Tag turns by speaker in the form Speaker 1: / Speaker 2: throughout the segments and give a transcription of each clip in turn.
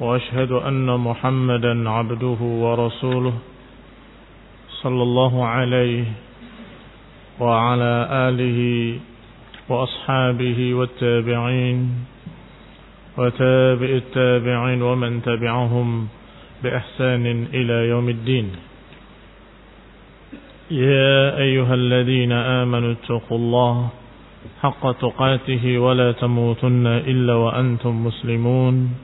Speaker 1: وأشهد أن محمدا عبده ورسوله صلى الله عليه وعلى آله وأصحابه والتابعين وتابع التابعين ومن تبعهم بإحسان إلى يوم الدين. يا أيها الذين آمنوا اتقوا الله حق تقاته ولا تموتن إلا وأنتم مسلمون.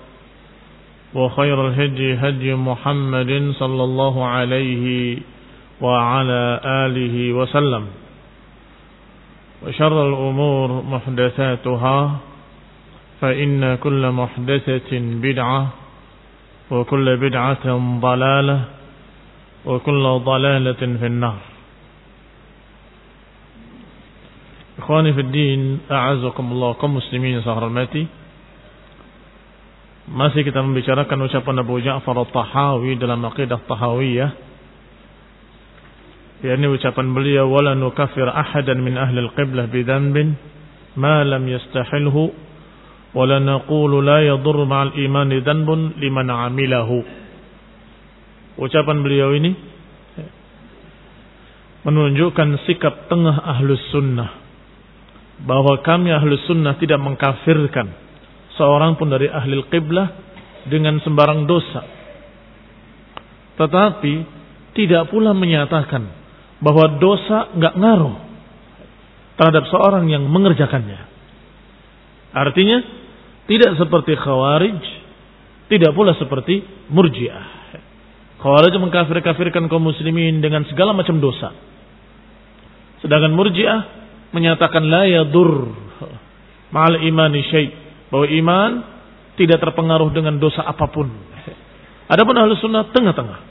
Speaker 1: وخير الهدي هدي محمد صلى الله عليه وعلى آله وسلم. وشر الأمور محدثاتها فإن كل محدثة بدعة وكل بدعة ضلالة وكل ضلالة في النار. إخواني في الدين أعزكم الله كم مسلمين سهر الماتي؟ Masih kita membicarakan ucapan Abu Ja'far al-Tahawi dalam aqidah Tahawiyah. yakni ucapan beliau wala nukaffir ahadan min ahli al-qiblah bidhanbin ma lam yastahilhu wala naqulu la yadur ma'al imani dhanbun liman amilahu. Ucapan beliau ini menunjukkan sikap tengah ahlus sunnah bahwa kami ahlus sunnah tidak mengkafirkan seorang pun dari ahli qiblah dengan sembarang dosa. Tetapi tidak pula menyatakan bahwa dosa nggak ngaruh terhadap seorang yang mengerjakannya. Artinya tidak seperti khawarij, tidak pula seperti murjiah. Khawarij mengkafir-kafirkan kaum muslimin dengan segala macam dosa. Sedangkan murjiah menyatakan la yadur ma'al imani syai' bahwa iman tidak terpengaruh dengan dosa apa pun. Adapun ahlu sunnah tengah-tengah.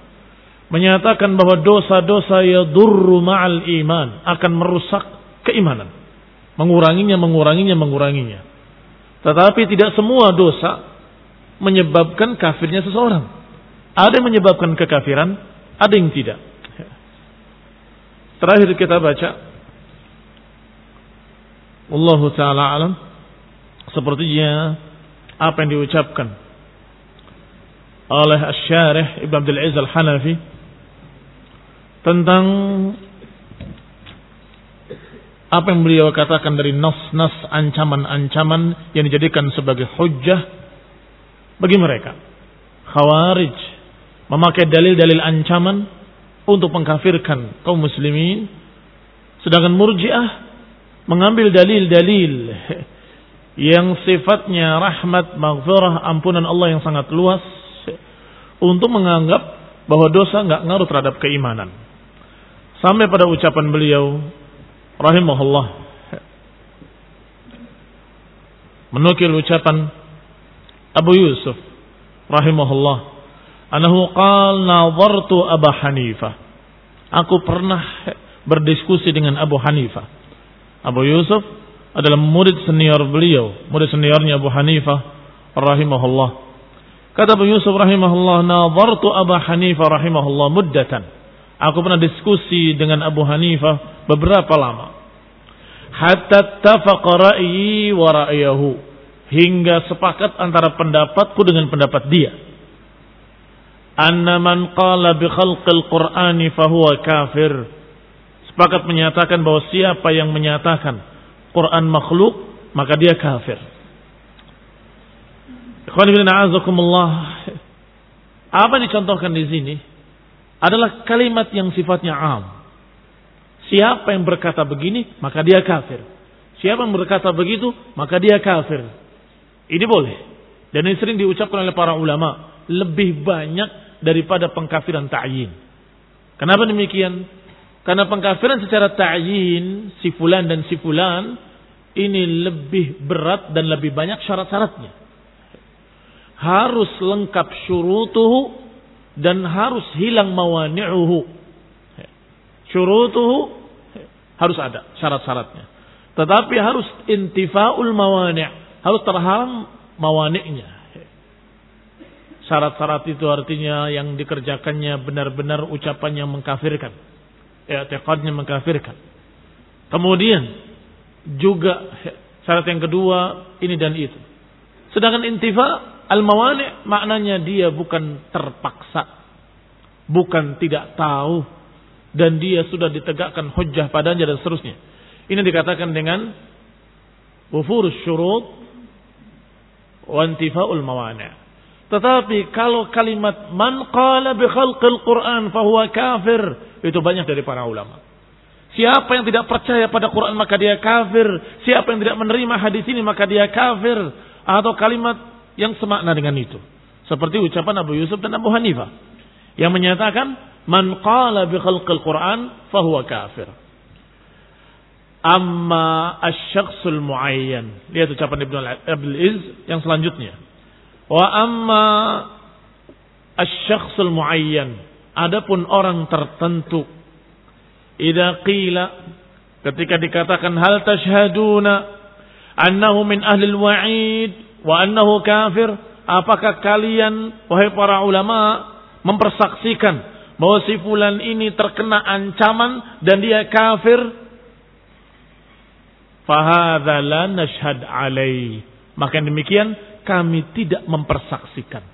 Speaker 1: Menyatakan bahwa dosa-dosa ya durru ma'al iman. Akan merusak keimanan. Menguranginya, menguranginya, menguranginya. Tetapi tidak semua dosa menyebabkan kafirnya seseorang. Ada yang menyebabkan kekafiran, ada yang tidak. Terakhir kita baca. Wallahu ta'ala alam sepertinya apa yang diucapkan oleh Asy-Syarih Ibnu Abdul Aziz Al-Hanafi tentang apa yang beliau katakan dari nas-nas ancaman-ancaman yang dijadikan sebagai hujjah bagi mereka. Khawarij memakai dalil-dalil ancaman untuk mengkafirkan kaum muslimin sedangkan Murji'ah mengambil dalil-dalil yang sifatnya rahmat, maghfirah, ampunan Allah yang sangat luas untuk menganggap bahwa dosa nggak ngaruh terhadap keimanan. Sampai pada ucapan beliau rahimahullah menukil ucapan Abu Yusuf rahimahullah anahu qal nazartu Abu Hanifah aku pernah berdiskusi dengan Abu Hanifah Abu Yusuf adalah murid senior beliau, murid seniornya Abu Hanifah rahimahullah. Kata Abu Yusuf rahimahullah, "Nadhartu Abu Hanifah rahimahullah muddatan." Aku pernah diskusi dengan Abu Hanifah beberapa lama. hatta tafaqa ra'yi wa ra'yahu hingga sepakat antara pendapatku dengan pendapat dia anna man qala bi khalqil qur'ani fahuwa kafir sepakat menyatakan bahwa siapa yang menyatakan Quran makhluk maka dia kafir apa dicontohkan di sini adalah kalimat yang sifatnya am Siapa yang berkata begini, maka dia kafir. Siapa yang berkata begitu, maka dia kafir. Ini boleh. Dan ini sering diucapkan oleh para ulama. Lebih banyak daripada pengkafiran ta'yin. Kenapa demikian? Karena pengkafiran secara ta'yin, si fulan dan si fulan, ini lebih berat dan lebih banyak syarat-syaratnya. Harus lengkap syurutuhu dan harus hilang mawani'uhu. Syurutuhu harus ada syarat-syaratnya. Tetapi harus intifaul mawani' harus terhalang mawani'nya. Syarat-syarat itu artinya yang dikerjakannya benar-benar ucapan yang mengkafirkan. I'tiqadnya mengkafirkan. Kemudian juga syarat yang kedua ini dan itu. Sedangkan intifa al-mawani' maknanya dia bukan terpaksa. Bukan tidak tahu dan dia sudah ditegakkan hujjah padanya dan seterusnya. Ini dikatakan dengan wufurus syurut wa intifa'ul mawani'. Tetapi kalau kalimat man qala bi khalqil Qur'an fahuwa kafir itu banyak dari para ulama. Siapa yang tidak percaya pada Quran maka dia kafir. Siapa yang tidak menerima hadis ini maka dia kafir. Atau kalimat yang semakna dengan itu. Seperti ucapan Abu Yusuf dan Abu Hanifah. Yang menyatakan Man qala bi khalqil Quran fahuwa kafir. Amma asy-syakhsul muayyan. Lihat ucapan Ibnu Abdul Iz yang selanjutnya. Wa amma asy-syakhsul muayyan. Adapun orang tertentu idza qila ketika dikatakan hal tashhaduna annahu min ahli al-wa'id wa annahu kafir apakah kalian wahai para ulama mempersaksikan bahwa si fulan ini terkena ancaman dan dia kafir, fahadha la nashhad alaih. Maka demikian kami tidak mempersaksikan.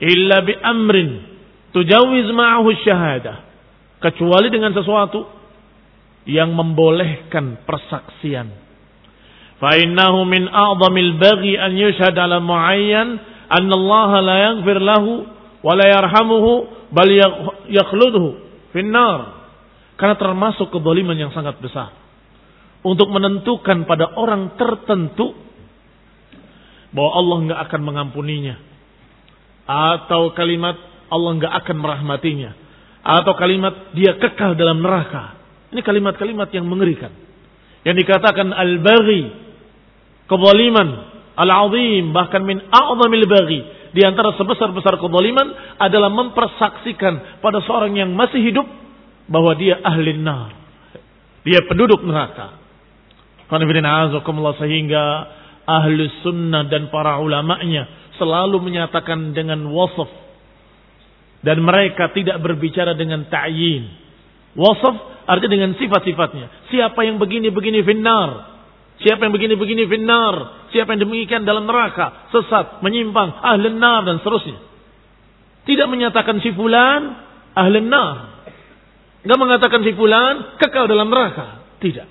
Speaker 1: Illa bi amrin tujawiz ma'ahu syahadah. Kecuali dengan sesuatu yang membolehkan persaksian. Fa'innahu min a'zamil baghi an yushhad ala muayyan anna Allah la yaghfir lahu wa la yarhamuhu bal yakhludhu finnar. Karena termasuk kedoliman yang sangat besar. Untuk menentukan pada orang tertentu bahwa Allah nggak akan mengampuninya. Atau kalimat Allah nggak akan merahmatinya. Atau kalimat dia kekal dalam neraka. Ini kalimat-kalimat yang mengerikan. Yang dikatakan al-baghi. Kezaliman. Al-azim. Bahkan min a'zamil baghi di antara sebesar-besar kezaliman adalah mempersaksikan pada seorang yang masih hidup bahwa dia ahli nar. Dia penduduk neraka. Sehingga ahli sunnah dan para ulamanya selalu menyatakan dengan wasaf. Dan mereka tidak berbicara dengan ta'yin. Wasaf artinya dengan sifat-sifatnya. Siapa yang begini-begini finnar. Siapa yang begini-begini finnar. Siapa yang demikian dalam neraka. Sesat, menyimpang, ahli nar dan seterusnya. Tidak menyatakan si fulan ahli nar. Enggak mengatakan si fulan kekal dalam neraka. Tidak.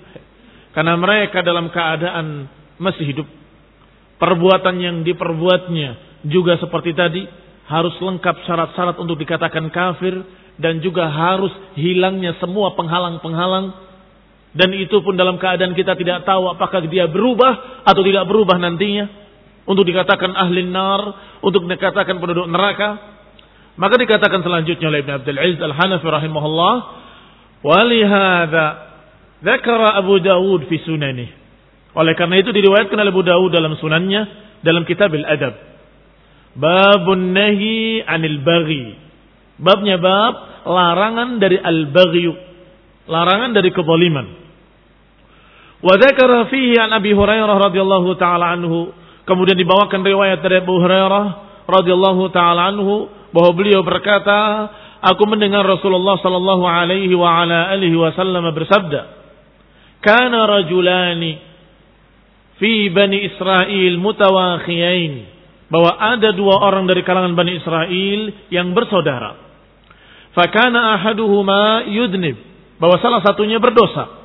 Speaker 1: Karena mereka dalam keadaan masih hidup. Perbuatan yang diperbuatnya juga seperti tadi. Harus lengkap syarat-syarat untuk dikatakan kafir. Dan juga harus hilangnya semua penghalang-penghalang dan itu pun dalam keadaan kita tidak tahu apakah dia berubah atau tidak berubah nantinya. Untuk dikatakan ahli nar, untuk dikatakan penduduk neraka. Maka dikatakan selanjutnya oleh Ibn Abdul Aziz Al-Hanafi rahimahullah. Walihada Zakara Abu Dawud fi sunanih. Oleh karena itu diriwayatkan oleh Abu Dawud dalam sunannya dalam kitab Al-Adab. Babun nahi anil baghi. Babnya bab larangan dari al-baghyu. Larangan dari kezaliman. Wa dzakara fihi an Abi Hurairah radhiyallahu taala anhu. Kemudian dibawakan riwayat dari Abu Hurairah radhiyallahu taala anhu bahwa beliau berkata, aku mendengar Rasulullah sallallahu alaihi wa ala alihi wasallam bersabda, kana rajulani fi Bani Israel mutawakhiyain bahwa ada dua orang dari kalangan Bani Israel yang bersaudara. Fakana ahaduhuma yudnib bahwa salah satunya berdosa.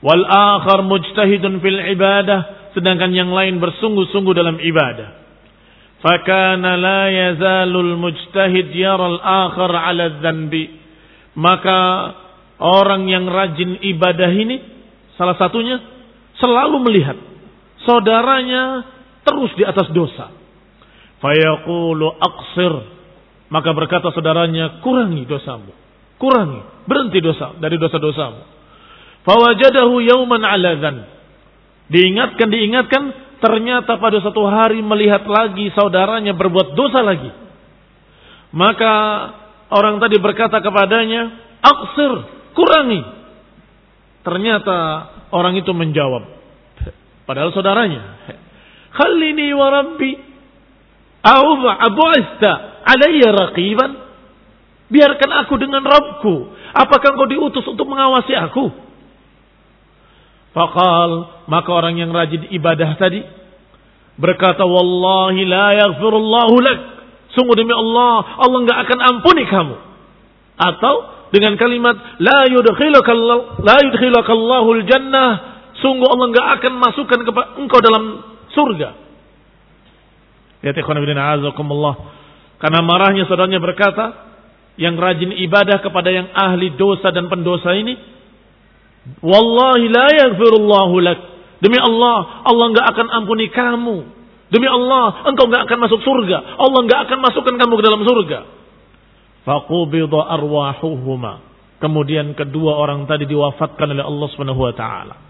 Speaker 1: Wal akhar mujtahidun fil ibadah sedangkan yang lain bersungguh-sungguh dalam ibadah. Fakana la yazalul mujtahid yaral akhar ala dhanbi. Maka orang yang rajin ibadah ini salah satunya selalu melihat saudaranya terus di atas dosa. Fayaqulu aqsir. Maka berkata saudaranya, kurangi dosamu. Kurangi, berhenti dosa dari dosa-dosamu. Fawajadahu yauman ala dhan. Diingatkan, diingatkan, ternyata pada satu hari melihat lagi saudaranya berbuat dosa lagi. Maka orang tadi berkata kepadanya, aksir, kurangi. Ternyata orang itu menjawab. Padahal saudaranya. Khalini wa rabbi. Abu'ista alaiya raqiban. Biarkan aku dengan Rabbku. Apakah engkau diutus untuk mengawasi aku? Fakal maka orang yang rajin ibadah tadi berkata wallahi la yaghfirullahu lak. Sungguh demi Allah, Allah enggak akan ampuni kamu. Atau dengan kalimat la yudkhilaka la yudkhilaka Allahul jannah. Sungguh Allah enggak akan masukkan engkau dalam surga. Ya. Karena marahnya saudaranya berkata, yang rajin ibadah kepada yang ahli dosa dan pendosa ini Wallahi la yaghfirullahu lak. Demi Allah, Allah enggak akan ampuni kamu. Demi Allah, engkau enggak akan masuk surga. Allah enggak akan masukkan kamu ke dalam surga. Faqubida arwahuhuma. Kemudian kedua orang tadi diwafatkan oleh Allah Subhanahu wa taala.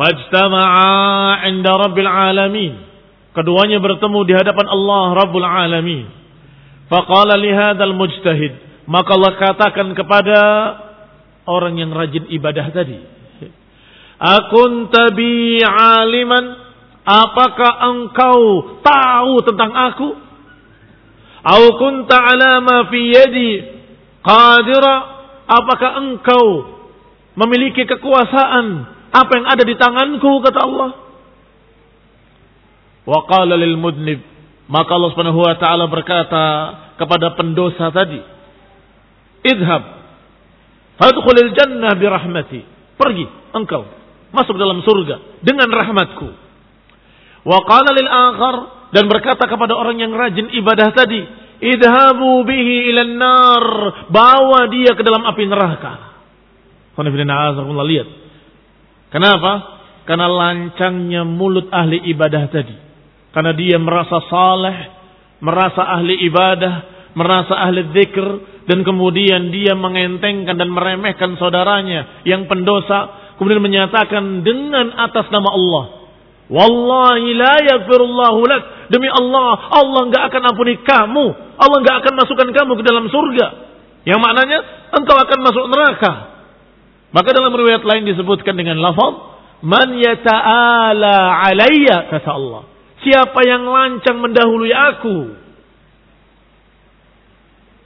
Speaker 1: Fajtama'a 'inda Rabbil alamin. Keduanya bertemu di hadapan Allah Rabbul alamin. Faqala li hadzal mujtahid, maka Allah katakan kepada orang yang rajin ibadah tadi. Akun tabi aliman, apakah engkau tahu tentang aku? Au kunta ala ma fi yadi qadira, apakah engkau memiliki kekuasaan apa yang ada di tanganku kata Allah? Wa qala lil mudnib, maka Allah Subhanahu wa taala berkata kepada pendosa tadi, "Idhab Fadkhulil jannah birahmati. Pergi engkau masuk dalam surga dengan rahmatku. Wa qala lil akhar dan berkata kepada orang yang rajin ibadah tadi, idhabu bihi ilan nar, bawa dia ke dalam api neraka. lihat. Kenapa? Karena lancangnya mulut ahli ibadah tadi. Karena dia merasa saleh, merasa ahli ibadah, merasa ahli dzikir, dan kemudian dia mengentengkan dan meremehkan saudaranya yang pendosa kemudian menyatakan dengan atas nama Allah wallahi la yaghfirullahu lak demi Allah Allah enggak akan ampuni kamu Allah enggak akan masukkan kamu ke dalam surga yang maknanya engkau akan masuk neraka maka dalam riwayat lain disebutkan dengan lafaz man yata'ala alayya kata Allah siapa yang lancang mendahului aku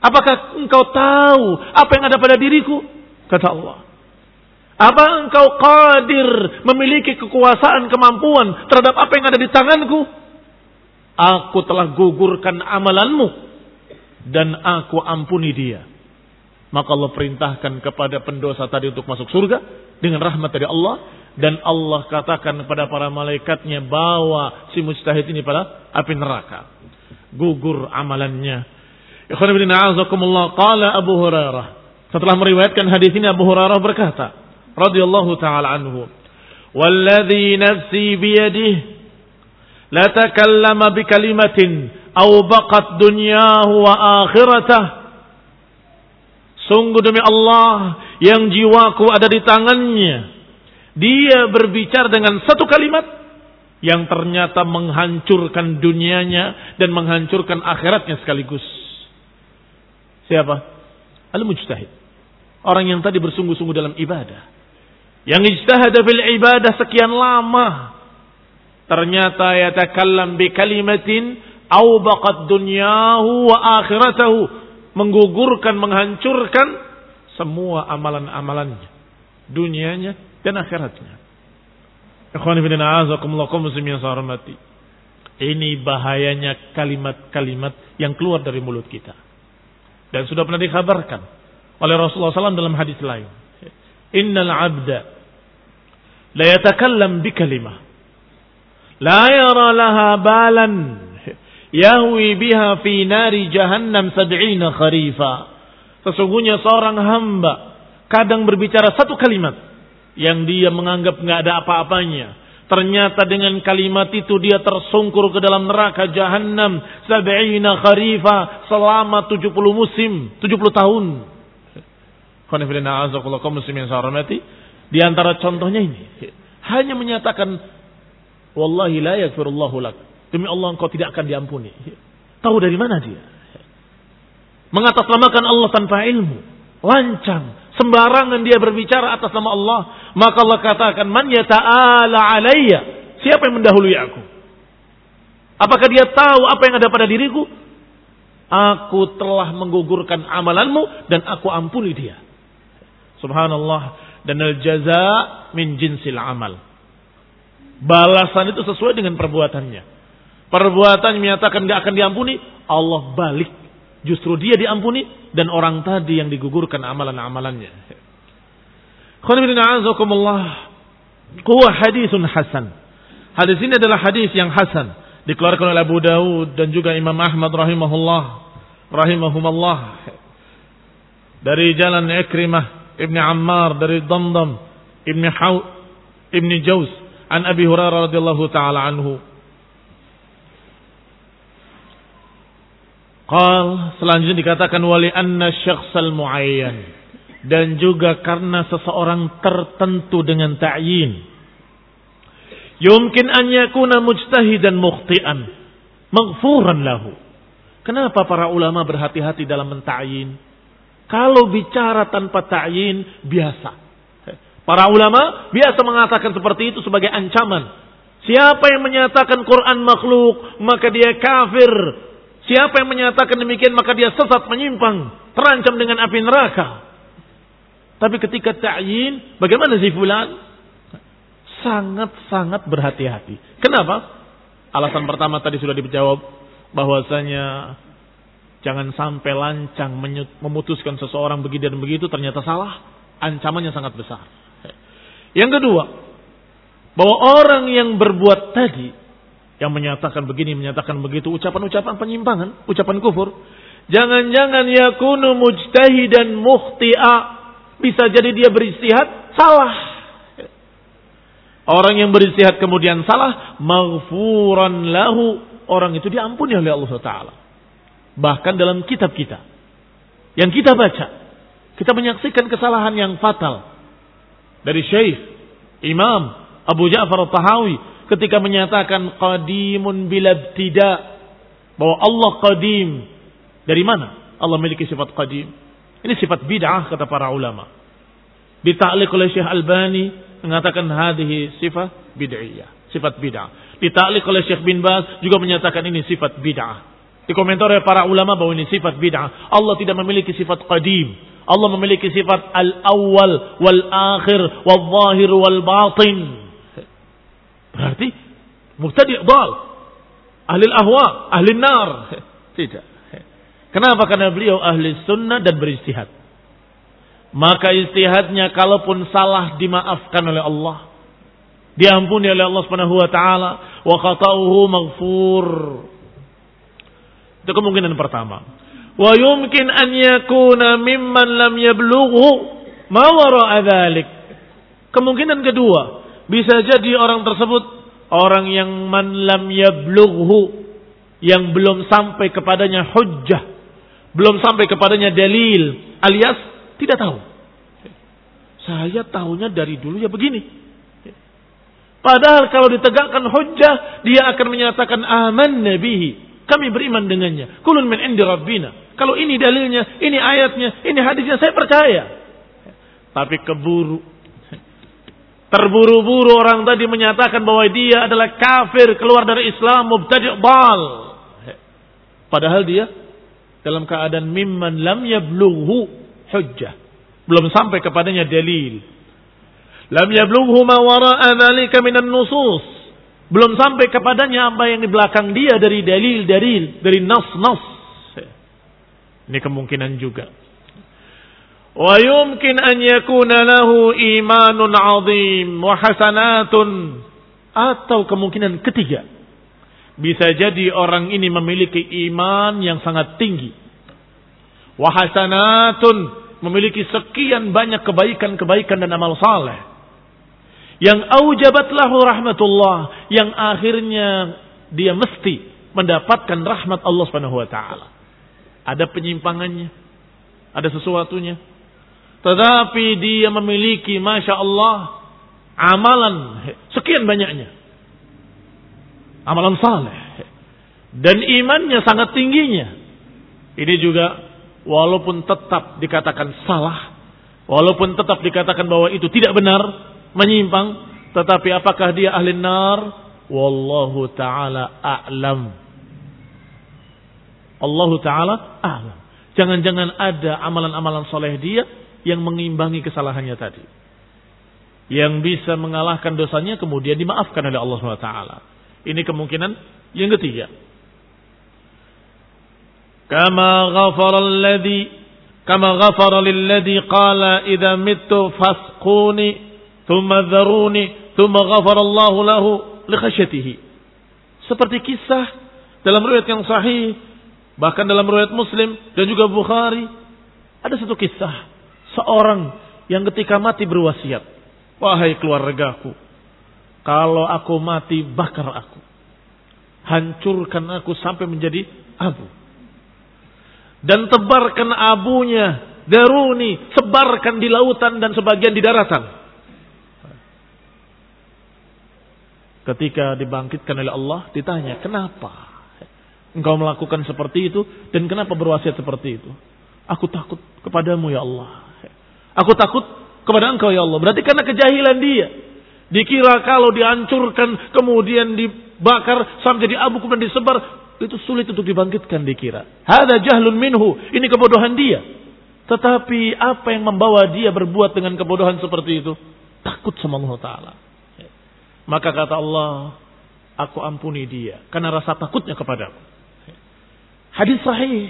Speaker 1: Apakah engkau tahu apa yang ada pada diriku? Kata Allah. Apa engkau qadir memiliki kekuasaan, kemampuan terhadap apa yang ada di tanganku? Aku telah gugurkan amalanmu dan aku ampuni dia. Maka Allah perintahkan kepada pendosa tadi untuk masuk surga dengan rahmat dari Allah dan Allah katakan kepada para malaikatnya bawa si mujtahid ini pada api neraka. Gugur amalannya qala Abu Hurairah. Setelah meriwayatkan hadis ini Abu Hurairah berkata, radhiyallahu taala anhu, "Walladhi nafsi biyadihi la takallama bi kalimatin aw baqat dunyahu wa akhiratah." Sungguh demi Allah yang jiwaku ada di tangannya. Dia berbicara dengan satu kalimat yang ternyata menghancurkan dunianya dan menghancurkan akhiratnya sekaligus. Siapa? Al-mujtahid. Orang yang tadi bersungguh-sungguh dalam ibadah. Yang ijtahada fil ibadah sekian lama. Ternyata yatakallam bi kalimatin au baqad dunyahu wa akhiratahu. Menggugurkan, menghancurkan semua amalan-amalannya. Dunianya dan akhiratnya. Ini bahayanya kalimat-kalimat yang keluar dari mulut kita. Dan sudah pernah dikabarkan oleh Rasulullah SAW dalam hadis lain. Innal abda la yatakallam bi kalimah la yara laha balan yahwi biha fi nari jahannam sab'ina kharifa. Sesungguhnya seorang hamba kadang berbicara satu kalimat yang dia menganggap nggak ada apa-apanya. Ternyata dengan kalimat itu dia tersungkur ke dalam neraka jahanam sab'ina kharifa selama 70 musim, 70 tahun. Di antara contohnya ini hanya menyatakan wallahi la yaghfirullahu lak. Demi Allah engkau tidak akan diampuni. Tahu dari mana dia? Mengatasnamakan Allah tanpa ilmu, lancang, sembarangan dia berbicara atas nama Allah, maka Allah katakan, "Man yata'ala alayya?" Siapa yang mendahului aku? Apakah dia tahu apa yang ada pada diriku? Aku telah menggugurkan amalanmu dan aku ampuni dia. Subhanallah. Dan al-jaza min jinsil amal. Balasan itu sesuai dengan perbuatannya. Perbuatan menyatakan gak akan diampuni, Allah balik Justru dia diampuni dan orang tadi yang digugurkan amalan-amalannya. Kuwa hadisun hasan. Hadis ini adalah hadis yang hasan. Dikeluarkan oleh Abu Dawud dan juga Imam Ahmad rahimahullah. Rahimahumullah. Dari jalan Ikrimah Ibni Ammar dari Damdam Ibni Haw Ibni Jauz an Abi Hurairah radhiyallahu taala anhu Qal selanjutnya dikatakan wali anna syakhsal muayyan dan juga karena seseorang tertentu dengan ta'yin. Yumkin an yakuna mujtahidan mukhtian maghfuran lahu. Kenapa para ulama berhati-hati dalam menta'yin? Kalau bicara tanpa ta'yin biasa. Para ulama biasa mengatakan seperti itu sebagai ancaman. Siapa yang menyatakan Quran makhluk, maka dia kafir Siapa yang menyatakan demikian maka dia sesat menyimpang, terancam dengan api neraka. Tapi ketika ta'yin, bagaimana si fulan? Sangat-sangat berhati-hati. Kenapa? Alasan pertama tadi sudah dijawab bahwasanya jangan sampai lancang memutuskan seseorang begitu dan begitu ternyata salah, ancamannya sangat besar. Yang kedua, bahwa orang yang berbuat tadi yang menyatakan begini, menyatakan begitu, ucapan-ucapan penyimpangan, ucapan kufur. Jangan-jangan yakunu mujtahidan muhti'a. Bisa jadi dia beristihad, salah. Orang yang beristihad kemudian salah, maghfuran lahu. Orang itu diampuni oleh Allah Ta'ala. Bahkan dalam kitab kita. Yang kita baca. Kita menyaksikan kesalahan yang fatal. Dari Syekh, Imam, Abu Ja'far al-Tahawi ketika menyatakan qadimun bila tidak bahwa Allah qadim. Dari mana Allah memiliki sifat qadim? Ini sifat bid'ah kata para ulama. Ditaklik oleh Syekh Albani mengatakan hadhihi sifat bid'iyah, sifat bid'ah. Ditaklik oleh Syekh bin Baz juga menyatakan ini sifat bid'ah. Dikomentar oleh para ulama bahwa ini sifat bid'ah. Allah tidak memiliki sifat qadim. Allah memiliki sifat al-awwal wal-akhir wal-zahir wal-batin. Berarti mubtadi' dal. Ahli ahwa, ahli nar. Tidak. Kenapa? Karena beliau ahli sunnah dan beristihad. Maka istihadnya kalaupun salah dimaafkan oleh Allah. Diampuni oleh Allah Subhanahu wa taala wa khata'uhu maghfur. Itu kemungkinan pertama. Wa yumkin an yakuna mimman lam yablughu ma wara'a. Kemungkinan kedua, bisa jadi orang tersebut orang yang man lam yablughu yang belum sampai kepadanya hujjah, belum sampai kepadanya dalil, alias tidak tahu. Saya tahunya dari dulu ya begini. Padahal kalau ditegakkan hujjah, dia akan menyatakan aman nabihi. Kami beriman dengannya. Kulun min indi rabbina. Kalau ini dalilnya, ini ayatnya, ini hadisnya, saya percaya. Tapi keburu Terburu-buru orang tadi menyatakan bahwa dia adalah kafir keluar dari Islam mubtadi' bal. Padahal dia dalam keadaan mimman lam yablughu hujjah. Belum sampai kepadanya dalil. Lam yablughu ma wara'a dzalika minan nusus. Belum sampai kepadanya apa yang di belakang dia dari dalil-dalil, dari nas-nas. Ini kemungkinan juga. Wa yumkin an yakuna lahu imanun azim wa hasanatun atau kemungkinan ketiga bisa jadi orang ini memiliki iman yang sangat tinggi. Wa memiliki sekian banyak kebaikan-kebaikan dan amal saleh yang aujabat lahu rahmatullah yang akhirnya dia mesti mendapatkan rahmat Allah Subhanahu wa taala. Ada penyimpangannya, ada sesuatunya. Tetapi dia memiliki Masya Allah amalan sekian banyaknya. Amalan saleh. Dan imannya sangat tingginya. Ini juga walaupun tetap dikatakan salah. Walaupun tetap dikatakan bahwa itu tidak benar menyimpang, tetapi apakah dia ahli nar? Wallahu taala a'lam. Allah taala a'lam. Jangan-jangan ada amalan-amalan soleh dia yang mengimbangi kesalahannya tadi. Yang bisa mengalahkan dosanya kemudian dimaafkan oleh Allah SWT. Ini kemungkinan yang ketiga. Kama ghafara alladhi kama ghafara lilladhi qala idza mittu fasquni Thumma dharuni, thumma ghafarallahu lahu li Seperti kisah dalam riwayat yang sahih, bahkan dalam riwayat Muslim dan juga Bukhari, ada satu kisah seorang yang ketika mati berwasiat, "Wahai keluargaku, kalau aku mati bakar aku. Hancurkan aku sampai menjadi abu. Dan tebarkan abunya, daruni, sebarkan di lautan dan sebagian di daratan." Ketika dibangkitkan oleh Allah ditanya, "Kenapa engkau melakukan seperti itu dan kenapa berwasiat seperti itu?" Aku takut kepadamu ya Allah. Aku takut kepada engkau ya Allah. Berarti karena kejahilan dia. Dikira kalau dihancurkan kemudian dibakar sampai jadi abu kemudian disebar itu sulit untuk dibangkitkan dikira. Hada jahlun minhu. Ini kebodohan dia. Tetapi apa yang membawa dia berbuat dengan kebodohan seperti itu? Takut sama Allah Ta'ala. Maka kata Allah, aku ampuni dia karena rasa takutnya kepadaku. Hadis sahih.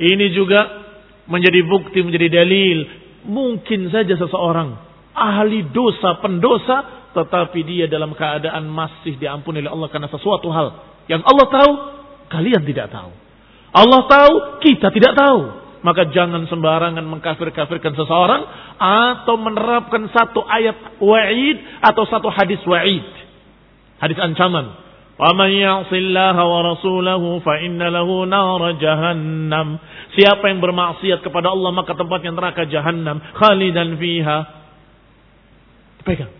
Speaker 1: Ini juga menjadi bukti, menjadi dalil. Mungkin saja seseorang ahli dosa, pendosa, tetapi dia dalam keadaan masih diampuni oleh Allah karena sesuatu hal yang Allah tahu, kalian tidak tahu. Allah tahu, kita tidak tahu. Maka jangan sembarangan mengkafir-kafirkan seseorang atau menerapkan satu ayat wa'id atau satu hadis wa'id. Hadis ancaman. Ya'sillaha wa rasulahu fa inna lahu nar jahannam. Siapa yang bermaksiat kepada Allah maka tempatnya neraka jahannam khalidan fiha. Pegang.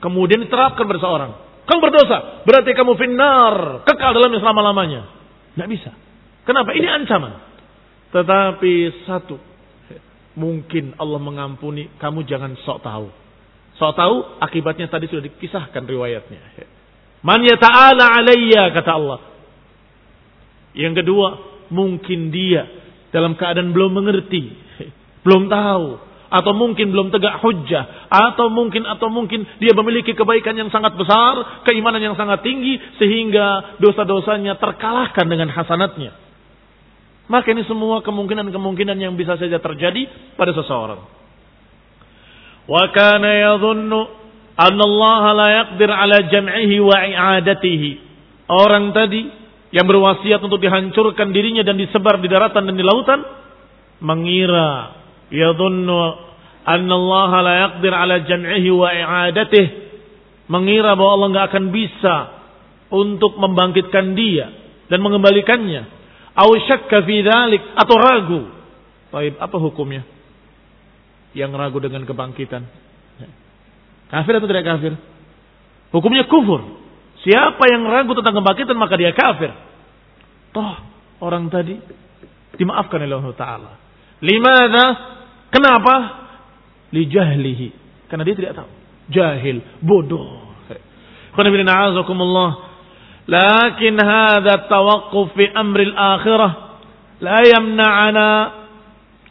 Speaker 1: Kemudian diterapkan pada seorang. Kamu berdosa, berarti kamu finnar, kekal dalam selama-lamanya. Tidak bisa. Kenapa? Ini ancaman. Tetapi satu, mungkin Allah mengampuni, kamu jangan sok tahu. Sok tahu akibatnya tadi sudah dikisahkan riwayatnya. Man ya ta'ala alayya kata Allah. Yang kedua, mungkin dia dalam keadaan belum mengerti, belum tahu, atau mungkin belum tegak hujjah, atau mungkin atau mungkin dia memiliki kebaikan yang sangat besar, keimanan yang sangat tinggi sehingga dosa-dosanya terkalahkan dengan hasanatnya. Maka ini semua kemungkinan-kemungkinan yang bisa saja terjadi pada seseorang. Wa kana anna Allah la yaqdir ala jam'ihi wa i'adatihi. Orang tadi yang berwasiat untuk dihancurkan dirinya dan disebar di daratan dan di lautan mengira yadhunnu anna Allah la yaqdir ala jam'ihi wa i'adatihi mengira bahwa Allah enggak akan bisa untuk membangkitkan dia dan mengembalikannya Au syakka fi dhalik atau ragu. Baik, apa hukumnya? Yang ragu dengan kebangkitan. Kafir atau tidak kafir? Hukumnya kufur. Siapa yang ragu tentang kebangkitan maka dia kafir. Toh orang tadi dimaafkan oleh Allah Taala. Limana? Kenapa? Lijahlihi. Karena dia tidak tahu. Jahil, bodoh. Lakin hadha tawakuf fi amril akhirah la yamna'ana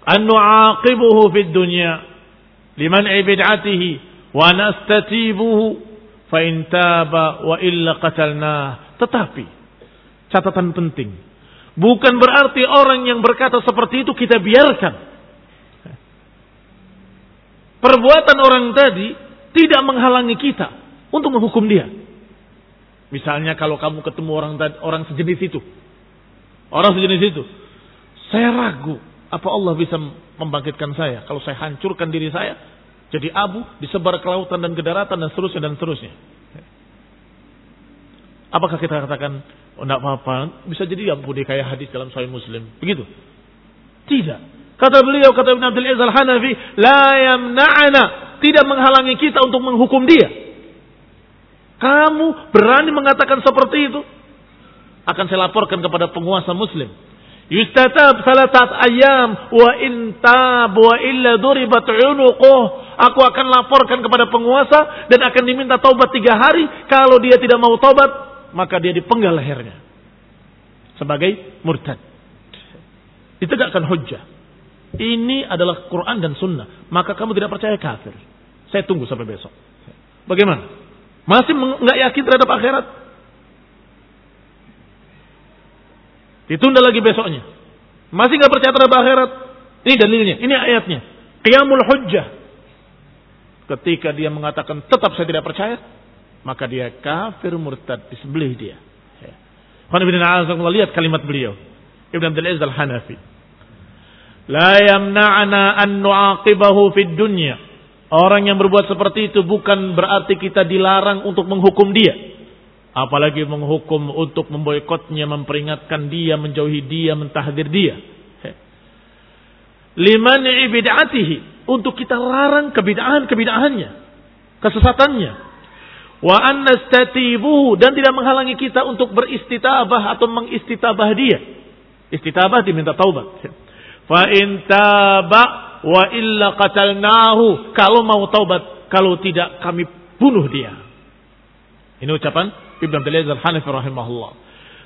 Speaker 1: an nu'aqibuhu fi dunya Liman ibid'atihi wa nastatibuhu fa in taba wa illa qatalnah. Tetapi catatan penting, bukan berarti orang yang berkata seperti itu kita biarkan. Perbuatan orang tadi tidak menghalangi kita untuk menghukum dia. Misalnya kalau kamu ketemu orang orang sejenis itu, orang sejenis itu, saya ragu apa Allah bisa membangkitkan saya kalau saya hancurkan diri saya jadi abu disebar ke lautan dan ke daratan dan seterusnya dan seterusnya. Apakah kita katakan oh apa-apa bisa jadi ampuni kayak hadis dalam Sahih Muslim begitu? Tidak. Kata beliau kata Ibn Abdul Aziz Al-Hanafi la yamna'ana tidak menghalangi kita untuk menghukum dia. Kamu berani mengatakan seperti itu? Akan saya laporkan kepada penguasa muslim. Yustatab salasat ayam wa intab wa illa duribat unuquh. Aku akan laporkan kepada penguasa dan akan diminta taubat tiga hari. Kalau dia tidak mau taubat, maka dia dipenggal lehernya. Sebagai murtad. Ditegakkan hujjah. Ini adalah Quran dan Sunnah. Maka kamu tidak percaya kafir. Saya tunggu sampai besok. Bagaimana? Masih nggak yakin terhadap akhirat? Ditunda lagi besoknya. Masih nggak percaya terhadap akhirat? Ini dalilnya, ini ayatnya. Qiyamul hujjah. Ketika dia mengatakan tetap saya tidak percaya, maka dia kafir murtad disembelih dia. Lihat kalimat beliau. Ibn Abdul Aziz Al-Hanafi. La yamna'ana an nu'aqibahu fid dunya Orang yang berbuat seperti itu bukan berarti kita dilarang untuk menghukum dia. Apalagi menghukum untuk memboikotnya, memperingatkan dia, menjauhi dia, mentahdir dia. Liman ibidatihi. Untuk kita larang kebidaan-kebidaannya. Kesesatannya. Wa annastatibuhu. Dan tidak menghalangi kita untuk beristitabah atau mengistitabah dia. Istitabah diminta taubat. Fa in wa illa qatalnahu kalau mau taubat kalau tidak kami bunuh dia ini ucapan Ibn Abdul Aziz Al-Hanafi rahimahullah.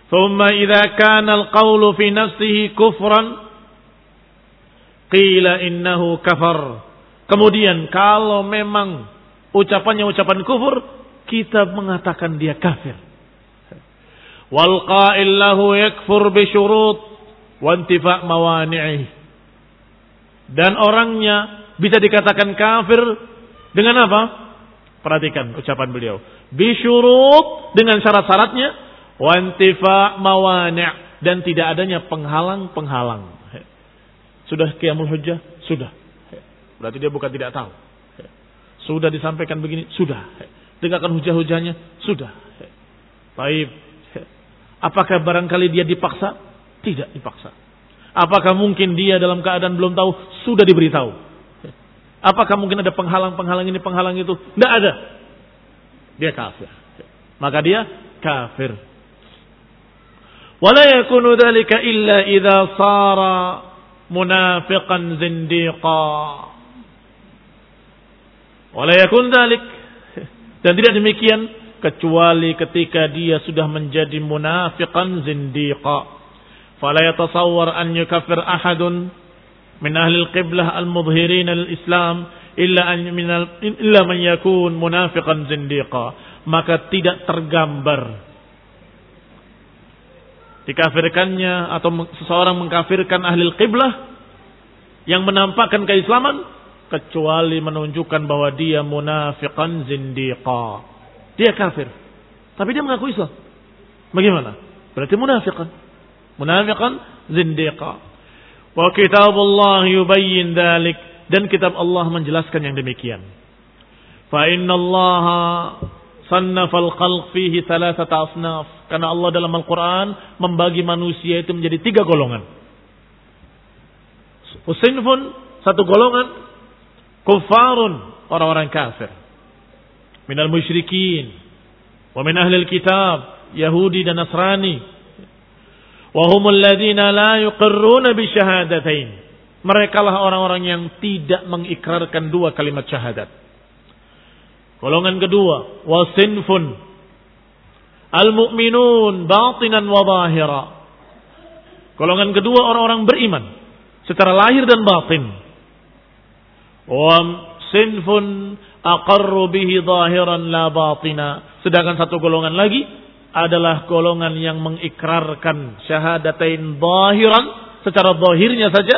Speaker 1: Thumma idza kana al-qawlu fi nafsihi kufran qila innahu kafar. Kemudian kalau memang ucapannya ucapan kufur kita mengatakan dia kafir. Wal qa'il lahu yakfur bi syurut wa intifa' mawani'ihi. Dan orangnya bisa dikatakan kafir dengan apa? Perhatikan ucapan beliau. Bisyurut dengan syarat-syaratnya. Wantifa mawani' dan tidak adanya penghalang-penghalang. Sudah kiamul hujjah? Sudah. Berarti dia bukan tidak tahu. Sudah disampaikan begini? Sudah. Tegakkan hujah-hujahnya? Sudah. Baik. Apakah barangkali dia dipaksa? Tidak dipaksa. Apakah mungkin dia dalam keadaan belum tahu sudah diberitahu? Apakah mungkin ada penghalang-penghalang ini, penghalang itu? Tidak ada. Dia kafir. Maka dia kafir. Wala yakunu dhalika illa idha sara munafiqan zindiqa. Wala yakun dhalik. Dan tidak demikian kecuali ketika dia sudah menjadi munafiqan zindiqa. Fala yatasawwar an yukaffir ahadun min ahli al-qiblah al-mudhirin al-islam illa an min illa man yakun munafiqan zindiqa maka tidak tergambar dikafirkannya atau seseorang mengkafirkan ahli qiblah yang menampakkan keislaman kecuali menunjukkan bahwa dia munafiqan zindiqa. Dia kafir. Tapi dia mengaku Islam. Bagaimana? Berarti munafiqan. Munafiqan zindiqa. Wa kitabullah yubayyin dalik. Dan kitab Allah menjelaskan yang demikian. Fa inna Allah sannafa al-khalq fihi thalathata asnaf. Karena Allah dalam Al-Quran membagi manusia itu menjadi tiga golongan. Usinfun, satu golongan. Kufarun, orang-orang kafir. Minal musyrikin. Wa min ahli kitab, Yahudi dan Nasrani Wahumul ladina la yuqirruna bisyahadatain. Mereka lah orang-orang yang tidak mengikrarkan dua kalimat syahadat. Golongan kedua, wasinfun. Al-mu'minun batinan wa zahira. Golongan kedua orang-orang beriman. secara lahir dan batin. Wa sinfun aqarru bihi zahiran la batina. Sedangkan satu golongan lagi adalah golongan yang mengikrarkan syahadatain zahiran secara zahirnya saja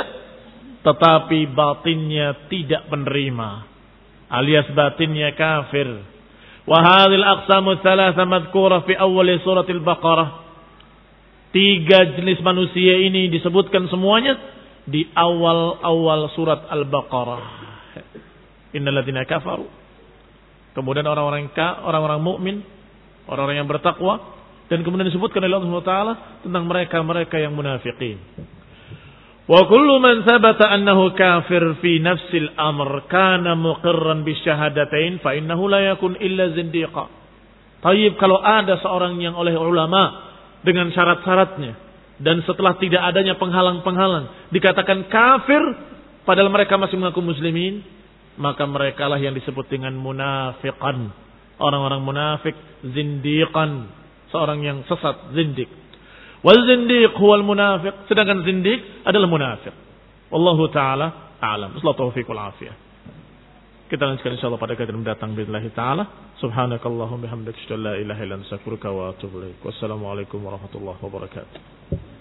Speaker 1: tetapi batinnya tidak menerima alias batinnya kafir. Wa hadhil aqsamu thalatha madhkura fi awal surat al-Baqarah. Tiga jenis manusia ini disebutkan semuanya di awal-awal surat Al-Baqarah. Innalladzina kafaru. Kemudian orang-orang orang-orang mukmin, orang-orang yang bertakwa dan kemudian disebutkan oleh Allah Subhanahu tentang mereka-mereka yang munafikin. Wa kullu man thabata annahu kafir fi nafsil amr kana muqirran bisyahadatain fa innahu la yakun illa zindiqa. Tayyib kalau ada seorang yang oleh ulama dengan syarat-syaratnya dan setelah tidak adanya penghalang-penghalang dikatakan kafir padahal mereka masih mengaku muslimin maka mereka lah yang disebut dengan munafiqan. Orang-orang munafik zindiqan, seorang yang sesat zindik. Wal zindiq huwal munafiq. Sedangkan zindiq adalah munafik. Wallahu taala a'lam. Sallallahu taufiq wal afiyah. Kita lanjutkan insyaallah pada kajian mendatang billahi taala. Subhanakallahumma bihamdika asyhadu an la ilaha illa anta astaghfiruka wa atubu ilaik. Wassalamualaikum warahmatullahi wabarakatuh.